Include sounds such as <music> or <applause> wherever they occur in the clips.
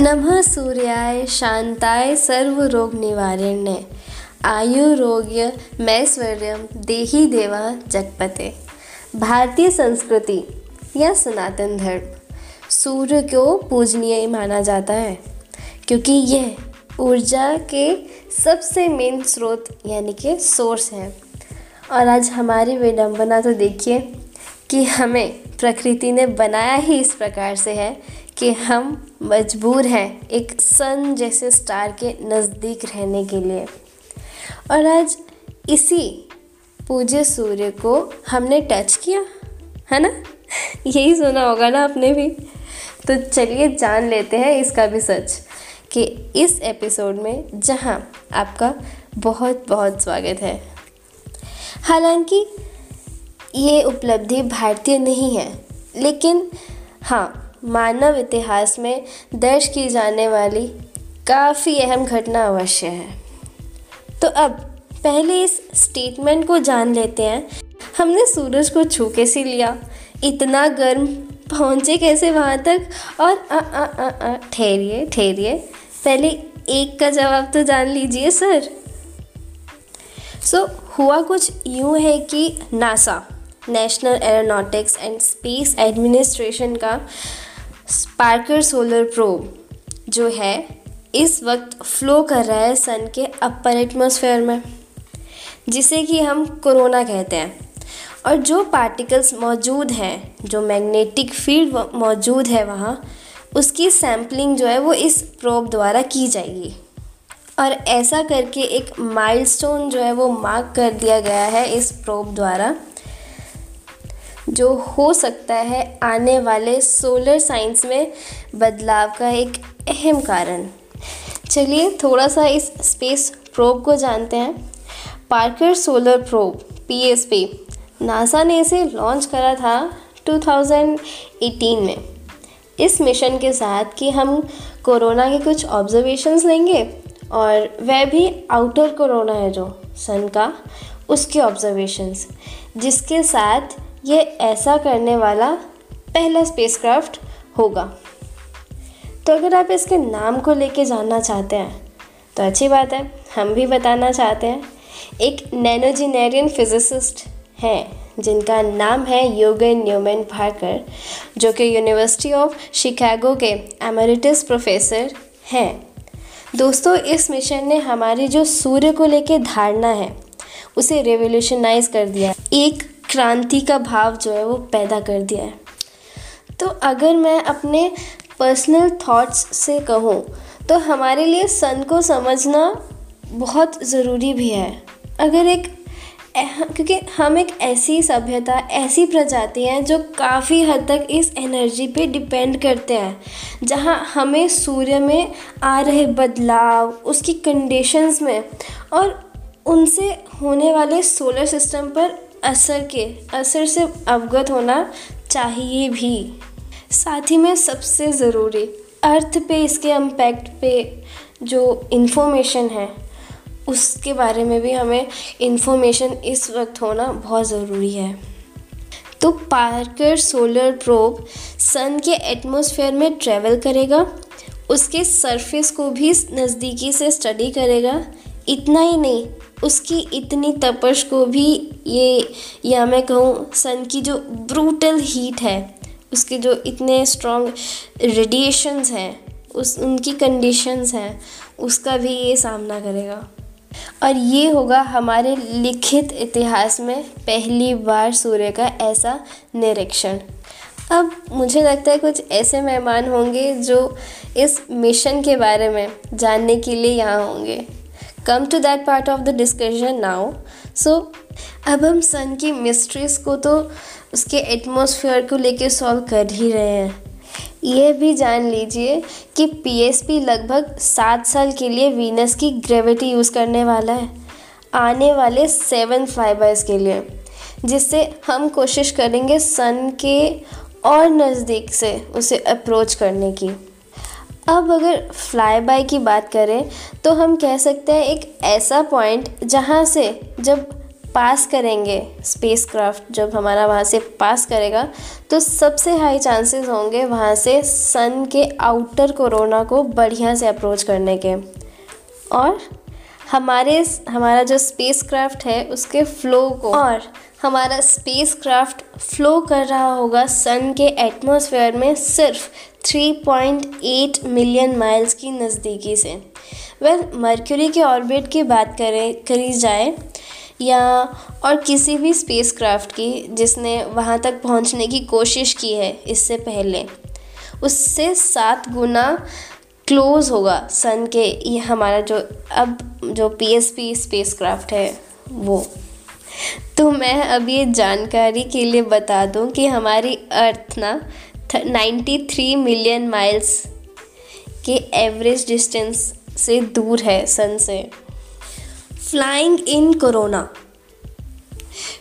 नमः सूर्याय, शांताय, सर्व रोग निवारण्य आयुरोग्य मैश्वर्यम, देही देवा जगपते भारतीय संस्कृति, या सनातन धर्म, सूर्य को पूजनीय माना जाता है, क्योंकि यह ऊर्जा के सबसे मेन स्रोत, यानी कि सोर्स है। और आज हमारी विडम्बना तो देखिए कि हमें प्रकृति ने बनाया ही इस प्रकार से है कि हम मजबूर हैं एक सन जैसे स्टार के नज़दीक रहने के लिए। और आज इसी पूज्य सूर्य को हमने टच किया, है ना? यही सुना होगा ना आपने भी। तो चलिए जान लेते हैं इसका भी सच कि इस एपिसोड में जहाँ आपका बहुत बहुत स्वागत है। हालाँकि ये उपलब्धि भारतीय नहीं है, लेकिन हाँ मानव इतिहास में दर्ज की जाने वाली काफ़ी अहम घटना अवश्य है। तो अब पहले इस स्टेटमेंट को जान लेते हैं। हमने सूरज को छू कैसे लिया। इतना गर्म पहुँचे कैसे वहाँ तक? और ठहरिए ठहरिए। पहले एक का जवाब तो जान लीजिए सर। सो so, हुआ कुछ यूँ है कि NASA national aeronautics and space administration का स्पार्कर सोलर प्रोब जो है, इस वक्त फ्लो कर रहा है सन के अपर एटमॉस्फेयर में, जिसे कि हम कोरोना कहते हैं। और जो पार्टिकल्स मौजूद हैं, जो मैग्नेटिक फ़ील्ड मौजूद है वहाँ, उसकी सैम्पलिंग जो है वो इस प्रोब द्वारा की जाएगी। और ऐसा करके एक माइलस्टोन जो है वो मार्क कर दिया गया है इस प्रोब द्वारा। जो हो सकता है आने वाले सोलर साइंस में बदलाव का एक अहम कारण। चलिए थोड़ा सा इस स्पेस प्रोब को जानते हैं। Parker solar probe PSP NASA ने इसे लॉन्च करा था 2018 में। इस मिशन के साथ कि हम कोरोना के कुछ ऑब्जर्वेशंस लेंगे और वह भी आउटर कोरोना है जो सन का, उसके ऑब्जर्वेशंस जिसके साथ ये ऐसा करने वाला पहला स्पेसक्राफ्ट होगा। तो अगर आप इसके नाम को लेके जानना चाहते हैं तो अच्छी बात है, हम भी बताना चाहते हैं। एक नैनोजीनेरियन फिजिसिस्ट हैं, जिनका नाम है योगन न्यूमैन पार्कर जो कि यूनिवर्सिटी ऑफ़ शिकागो के एमरिटस प्रोफेसर हैं। दोस्तों, इस मिशन ने हमारी जो सूर्य को लेके धारणा है, उसे रेवोल्यूशनाइज कर दिया। एक क्रांति का भाव जो है वो पैदा कर दिया है। तो अगर मैं अपने पर्सनल थॉट्स से कहूँ तो हमारे लिए सन को समझना बहुत ज़रूरी भी है। अगर एक क्योंकि हम एक ऐसी सभ्यता, ऐसी प्रजाति हैं जो काफ़ी हद तक इस एनर्जी पे डिपेंड करते हैं, जहाँ हमें सूर्य में आ रहे बदलाव, उसकी कंडीशंस में और उनसे होने वाले सोलर सिस्टम पर असर के, असर से अवगत होना चाहिए भी। साथ ही में सबसे ज़रूरी अर्थ पे, इसके इम्पैक्ट पे जो इन्फॉर्मेशन है, उसके बारे में भी हमें इन्फॉर्मेशन इस वक्त होना बहुत ज़रूरी है। तो पार्कर सोलर प्रोब सन के एटमॉस्फेयर में ट्रैवल करेगा, उसके सरफेस को भी नज़दीकी से स्टडी करेगा। इतना ही नहीं उसकी इतनी तपश को भी ये, या मैं कहूँ, सन की जो ब्रूटल हीट है, उसके जो इतने स्ट्रॉन्ग रेडिएशंस हैं, उस, उनकी कंडीशंस हैं, उसका भी ये सामना करेगा। और ये होगा हमारे लिखित इतिहास में पहली बार सूर्य का ऐसा निरीक्षण। अब मुझे लगता है कुछ ऐसे मेहमान होंगे जो इस मिशन के बारे में जानने के लिए यहाँ होंगे। Come to that part of the discussion now so अब हम सन की मिस्ट्रीज को तो उसके एटमोसफियर को लेके सॉल्व कर ही रहे हैं। ये भी जान लीजिए कि पीएसपी लगभग सात साल के लिए वीनस की ग्रेविटी यूज़ करने वाला है। आने वाले सेवन फ्लाईबाइज के लिए, जिससे हम कोशिश करेंगे सन के और नज़दीक से उसे अप्रोच करने की। अब अगर फ्लाई बाय की बात करें तो हम कह सकते हैं एक ऐसा पॉइंट जहाँ से जब पास करेंगे स्पेस क्राफ्ट जब हमारा वहाँ से पास करेगा तो सबसे हाई चांसेस होंगे वहाँ से सन के आउटर कोरोना को बढ़िया से अप्रोच करने के। और हमारे हमारा जो स्पेस क्राफ्ट है, उसके फ्लो को, और हमारा स्पेस क्राफ्ट फ्लो कर रहा होगा सन के एटमॉस्फेयर में सिर्फ़ 3.8 मिलियन माइल्स की नज़दीकी से। वेल well, मर्क्यूरी के ऑर्बिट की बात करें करी जाए या और किसी भी स्पेस क्राफ्ट की जिसने वहाँ तक पहुँचने की कोशिश की है इससे पहले उससे सात गुना क्लोज होगा सन के ये हमारा जो अब जो P S P spacecraft है वो। तो मैं अब ये जानकारी के लिए बता दूँ कि हमारी अर्थ ना नाइन्टी थ्री मिलियन माइल्स के एवरेज डिस्टेंस से दूर है सन से। Flying in corona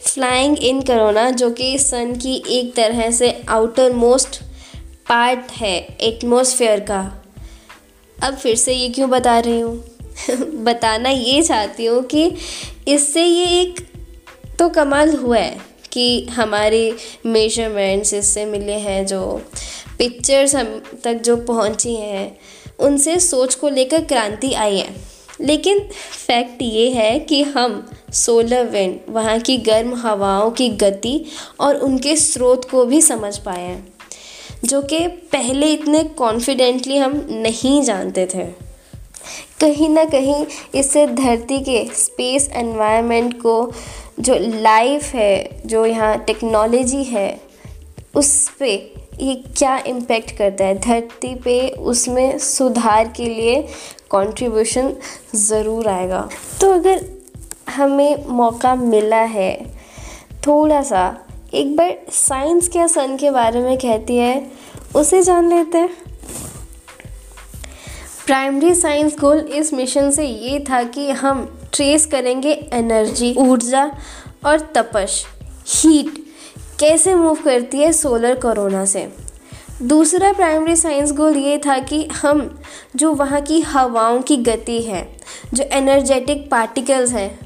flying in corona जो कि सन की एक तरह से आउटर मोस्ट पार्ट है एटमॉस्फेयर का। अब फिर से ये क्यों बता रही हूँ? <laughs> बताना ये चाहती हूँ कि इससे ये एक तो कमाल हुआ है। कि हमारे मेजरमेंट्स इससे मिले हैं, जो पिक्चर्स हम तक जो पहुँची हैं, उनसे सोच को लेकर क्रांति आई है। लेकिन फैक्ट ये है कि हम सोलर विंड वहाँ की गर्म हवाओं की गति और उनके स्रोत को भी समझ पाए हैं, जो कि पहले इतने कॉन्फिडेंटली हम नहीं जानते थे। कहीं ना कहीं इससे धरती के स्पेस एनवायरनमेंट को जो लाइफ है, जो यहाँ टेक्नोलॉजी है, उस पर ये क्या इम्पेक्ट करता है? धरती पे उसमें सुधार के लिए कंट्रीब्यूशन ज़रूर आएगा। तो अगर हमें मौका मिला है थोड़ा सा एक बार साइंस क्या सन के बारे में कहती है, उसे जान लेते हैं। प्राइमरी साइंस गोल इस मिशन से ये था कि हम ट्रेस करेंगे एनर्जी ऊर्जा और तपश। हीट कैसे मूव करती है सोलर कोरोना से? दूसरा प्राइमरी साइंस गोल ये था कि हम जो वहाँ की हवाओं की गति है, जो एनर्जेटिक पार्टिकल्स हैं,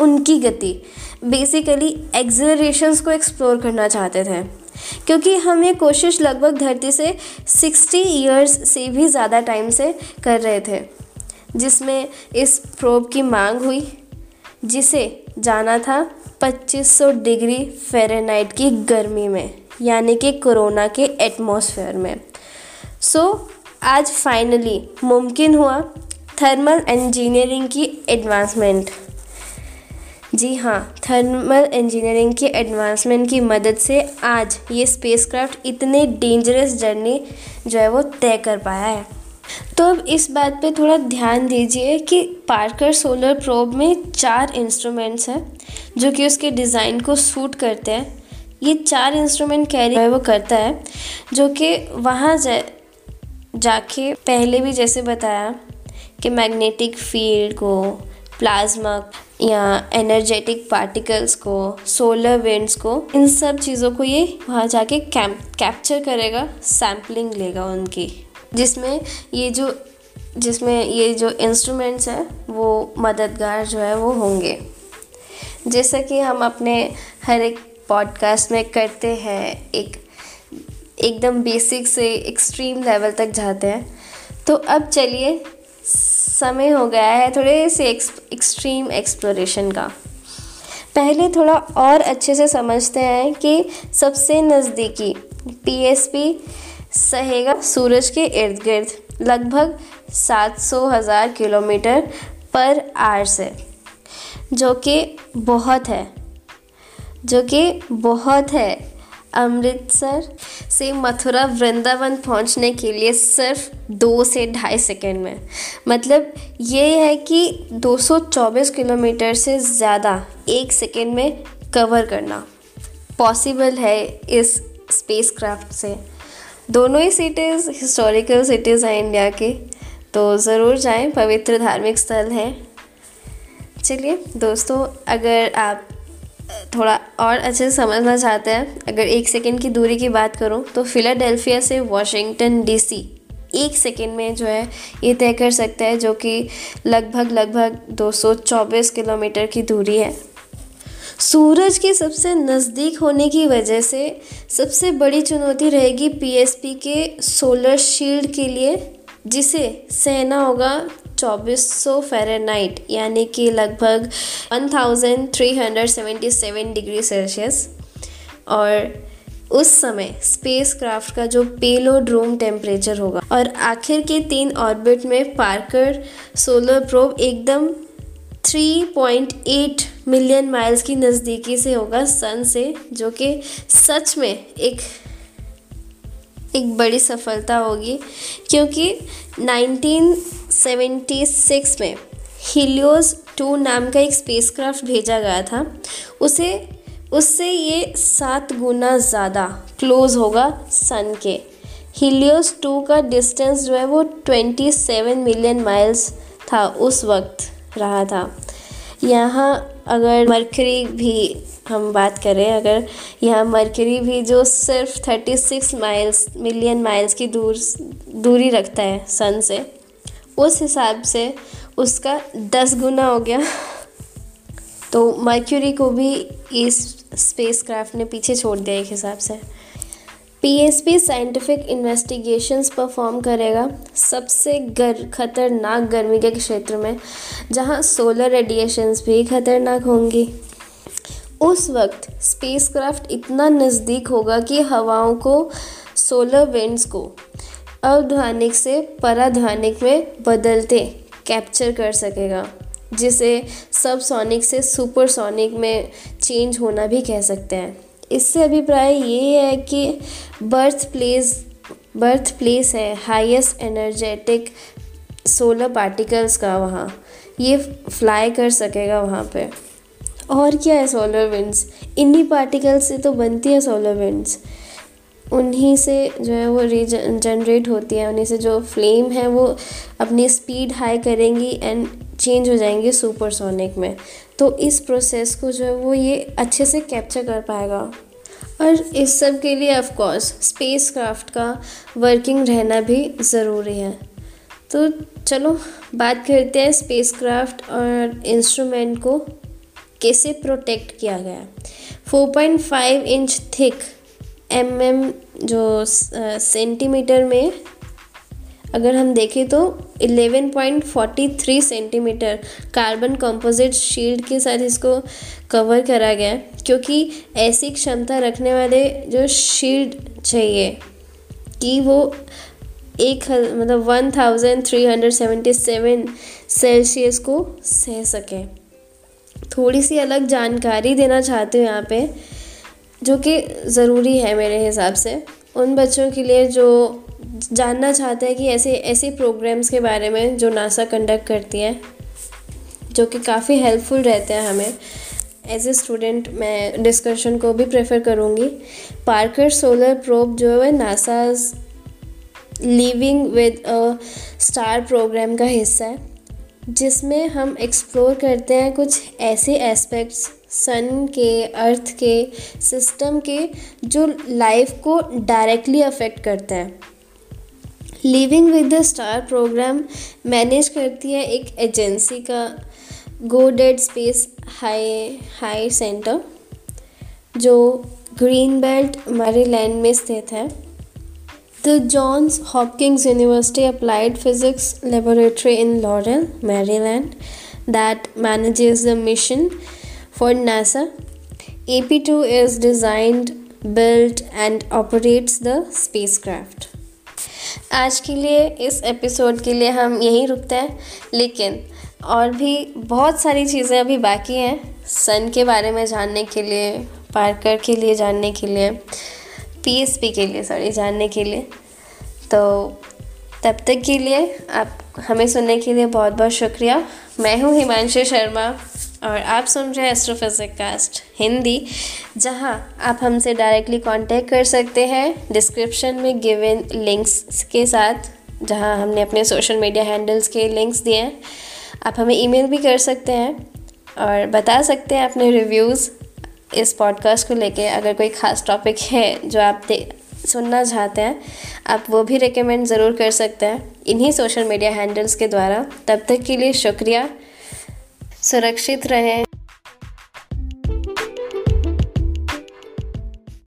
उनकी गति बेसिकली एक्जलरेशंस को एक्सप्लोर करना चाहते थे। क्योंकि हम ये कोशिश लगभग धरती से 60 इयर्स से भी ज़्यादा टाइम से कर रहे थे। जिसमें इस प्रोब की मांग हुई जिसे जाना था 2500 डिग्री फ़ारेनहाइट की गर्मी में यानी कि कोरोना के एटमॉस्फेयर में। सो so, आज फाइनली मुमकिन हुआ थर्मल इंजीनियरिंग की एडवांसमेंट। जी हाँ थर्मल इंजीनियरिंग की एडवांसमेंट की मदद से आज ये स्पेसक्राफ्ट इतने डेंजरस जर्नी जो है वो तय कर पाया है। तो अब इस बात पे थोड़ा ध्यान दीजिए कि पार्कर सोलर प्रोब में चार इंस्ट्रूमेंट्स हैं, जो कि उसके डिज़ाइन को सूट करते हैं। ये चार इंस्ट्रूमेंट कैरी वो करता है, जो कि वहाँ जा, जाके पहले भी जैसे बताया कि मैग्नेटिक फ़ील्ड को प्लाज्मा या एनर्जेटिक पार्टिकल्स को सोलर विंड्स को, इन सब चीज़ों को ये वहाँ जाके कैम कैप्चर करेगा सैम्पलिंग लेगा उनकी। जिसमें ये जो, जिसमें ये जो इंस्ट्रूमेंट्स हैं, वो मददगार जो है वो होंगे। जैसा कि हम अपने हर एक पॉडकास्ट में करते हैं, एक, एकदम बेसिक से एक्सट्रीम लेवल तक जाते हैं। तो अब चलिए, समय हो गया है थोड़े से एक्सट्रीम एक्सप्लोरेशन का। पहले थोड़ा और अच्छे से समझते हैं कि सबसे नज़दीकी पीएसपी सहेगा सूरज के इर्द गिर्द लगभग सात सौ हज़ार किलोमीटर पर आर से, जो कि बहुत है, जो कि बहुत है अमृतसर से मथुरा वृंदावन पहुँचने के लिए सिर्फ़ दो से ढाई सेकेंड में। मतलब ये है कि 224 किलोमीटर से ज़्यादा एक सेकेंड में कवर करना पॉसिबल है इस स्पेस क्राफ्ट से। दोनों ही सिटीज़ हिस्टोरिकल सिटीज़ हैं इंडिया के तो ज़रूर जाएँ, पवित्र धार्मिक स्थल हैं। चलिए, दोस्तों, अगर आप थोड़ा और अच्छे से समझना चाहते हैं, अगर एक सेकेंड की दूरी की बात करूँ तो फिलाडेल्फिया से वॉशिंगटन डीसी एक सेकेंड में जो है, ये तय कर सकता है, जो कि लगभग लगभग 224 किलोमीटर की दूरी है। सूरज के सबसे नज़दीक होने की वजह से सबसे बड़ी चुनौती रहेगी पीएसपी के सोलर शील्ड के लिए, जिसे सहना होगा 2400 फ़ारेनहाइट यानी कि लगभग 1377 डिग्री सेल्सियस और उस समय स्पेस क्राफ्ट का जो पेलोड रूम टेम्परेचर होगा। और आखिर के तीन ऑर्बिट में पार्कर सोलर प्रोब एकदम 3.8 मिलियन माइल्स की नज़दीकी से होगा सन से, जो कि सच में एक एक बड़ी सफलता होगी, क्योंकि 1976 में हीलियोस टू नाम का एक स्पेसक्राफ्ट भेजा गया था। उसे, उससे ये सात गुना ज़्यादा क्लोज होगा सन के। हीलियोस टू का डिस्टेंस जो है वो ट्वेंटी सेवन मिलियन माइल्स था, उस वक्त रहा था। यहाँ अगर मरकरी भी हम बात करें, अगर यहाँ मरकरी भी जो सिर्फ़ thirty six miles million miles की दूर, दूरी रखता है सन से, उस हिसाब से उसका दस गुना हो गया। तो मर्क्यूरी को भी इस स्पेसक्राफ्ट ने पीछे छोड़ दिया एक हिसाब से। पीएसपी साइंटिफिक इन्वेस्टिगेशंस परफॉर्म करेगा सबसे गर, खतरनाक गर्मी के क्षेत्र में, जहाँ सोलर रेडिएशंस भी खतरनाक होंगी। उस वक्त स्पेसक्राफ्ट इतना नज़दीक होगा कि हवाओं को सोलर विंड्स को अवध्वानिक से पराध्वानिक में बदलते कैप्चर कर सकेगा, जिसे सब सोनिक से सुपरसोनिक में चेंज होना भी कह सकते हैं। इससे अभिप्राय ये है कि बर्थ प्लेस बर्थ प्लेस है हाईएस्ट एनर्जेटिक सोलर पार्टिकल्स का वहाँ। ये फ्लाई कर सकेगा वहाँ पे। और क्या है सोलर विंड्स इन्हीं पार्टिकल्स से तो बनती है सोलर विंड्स उन्हीं से जो है वो रीजनरेट होती है। उन्हीं से जो फ्लेम है वो अपनी स्पीड हाई करेंगी एंड चेंज हो जाएँगे सुपरसोनिक में। तो इस प्रोसेस को जो है वो ये अच्छे से कैप्चर कर पाएगा। और इस सब के लिए ऑफ़ कोर्स स्पेस क्राफ्ट का वर्किंग रहना भी ज़रूरी है। तो चलो, बात करते हैं स्पेस क्राफ्ट और इंस्ट्रूमेंट को कैसे प्रोटेक्ट किया गया। 4.5 इंच थिक एम एम जो सेंटीमीटर में अगर हम देखें तो 11.43 सेंटीमीटर कार्बन कंपोजिट शील्ड के साथ इसको कवर करा गया क्योंकि ऐसी क्षमता रखने वाले जो शील्ड चाहिए, कि वो एक मतलब one thousand three hundred seventy seven Celsius को सह सके। थोड़ी सी अलग जानकारी देना चाहती हूँ यहाँ पे, जो कि ज़रूरी है मेरे हिसाब से, उन बच्चों के लिए जो जानना चाहते हैं कि ऐसे ऐसे प्रोग्राम्स के बारे में जो नासा कंडक्ट करती है, जो कि काफ़ी हेल्पफुल रहते हैं हमें। एज ए स्टूडेंट मैं डिस्कशन को भी प्रेफर करूँगी। पार्कर सोलर प्रोब जो है NASA living with star programme का हिस्सा है, जिसमें हम एक्सप्लोर करते हैं कुछ ऐसे एस्पेक्ट्स सन के अर्थ के सिस्टम के, जो लाइफ को डायरेक्टली अफेक्ट करते हैं। Living with the star programme manage करती है एक एजेंसी का Goddard space high high centre जो ग्रीन बेल्ट मैरीलैंड में स्थित है the Johns Hopkins University applied physics laboratory in Laurel Maryland the mission for NASA AP2 is designed, built, and operates the spacecraft. आज के लिए, इस episode के लिए हम यहीं रुकते हैं। लेकिन, और भी बहुत सारी चीज़ें अभी बाकी हैं। सन के बारे में जानने के लिए, पार्कर के लिए जानने के लिए पीएसपी के लिए सॉरी जानने के लिए। तो तब तक के लिए आप, हमें सुनने के लिए बहुत बहुत शुक्रिया। मैं हूँ हिमांशु शर्मा। और आप सुन रहे हैं एस्ट्रोफिजिक कास्ट हिंदी, जहाँ आप हमसे डायरेक्टली कांटेक्ट कर सकते हैं। डिस्क्रिप्शन में गिवन लिंक्स के साथ, जहाँ हमने अपने सोशल मीडिया हैंडल्स के लिंक्स दिए हैं। आप हमें ईमेल भी कर सकते हैं और बता सकते हैं अपने रिव्यूज़ इस पॉडकास्ट को लेके। अगर कोई ख़ास टॉपिक है जो आप सुनना चाहते हैं, आप वो भी रिकमेंड ज़रूर कर सकते हैं। इन्हीं सोशल मीडिया हैंडल्स के द्वारा। तब तक के लिए शुक्रिया। सुरक्षित रहें।